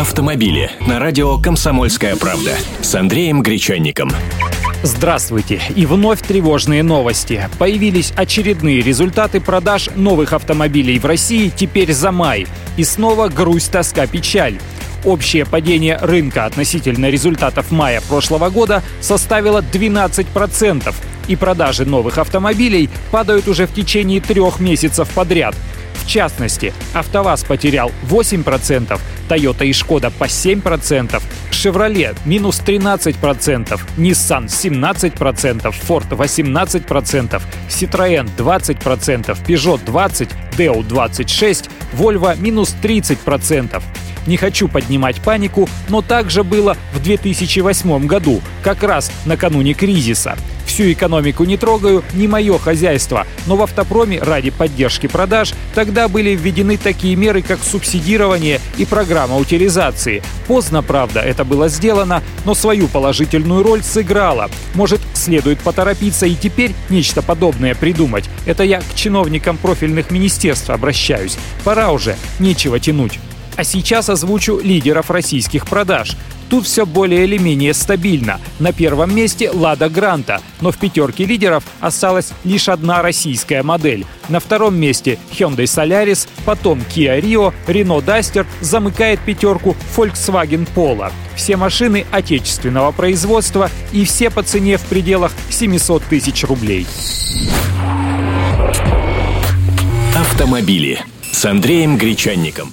автомобили на радио «Комсомольская правда» с Андреем Гречанником. Здравствуйте! И вновь тревожные новости. Появились очередные результаты продаж новых автомобилей в России теперь за май. И снова грусть, тоска, печаль. Общее падение рынка относительно результатов мая прошлого года составило 12%, и продажи новых автомобилей падают уже в течение трех месяцев подряд. Частности, АвтоВАЗ потерял 8%, Toyota и Шкода по 7%, Chevrolet минус 13%, Nissan 17%, Ford 18%, Citroën 20%, Peugeot 20%, Deo 26%, Volvo минус 30%. Не хочу поднимать панику, но так же было в 2008 году, как раз накануне кризиса. Всю экономику не трогаю, не мое хозяйство, но в автопроме ради поддержки продаж тогда были введены такие меры, как субсидирование и программа утилизации. Поздно, правда, это было сделано, но свою положительную роль сыграла. Может, следует поторопиться и теперь нечто подобное придумать. Это я к чиновникам профильных министерств обращаюсь. Пора уже, нечего тянуть. А сейчас озвучу лидеров российских продаж. Тут все более или менее стабильно. На первом месте «Лада Гранта», но в пятерке лидеров осталась лишь одна российская модель. На втором месте Hyundai Solaris, потом Kia Rio, Renault Duster замыкает пятерку Volkswagen Polo. Все машины отечественного производства и все по цене в пределах 700 тысяч рублей. Автомобили с Андреем Гречанником.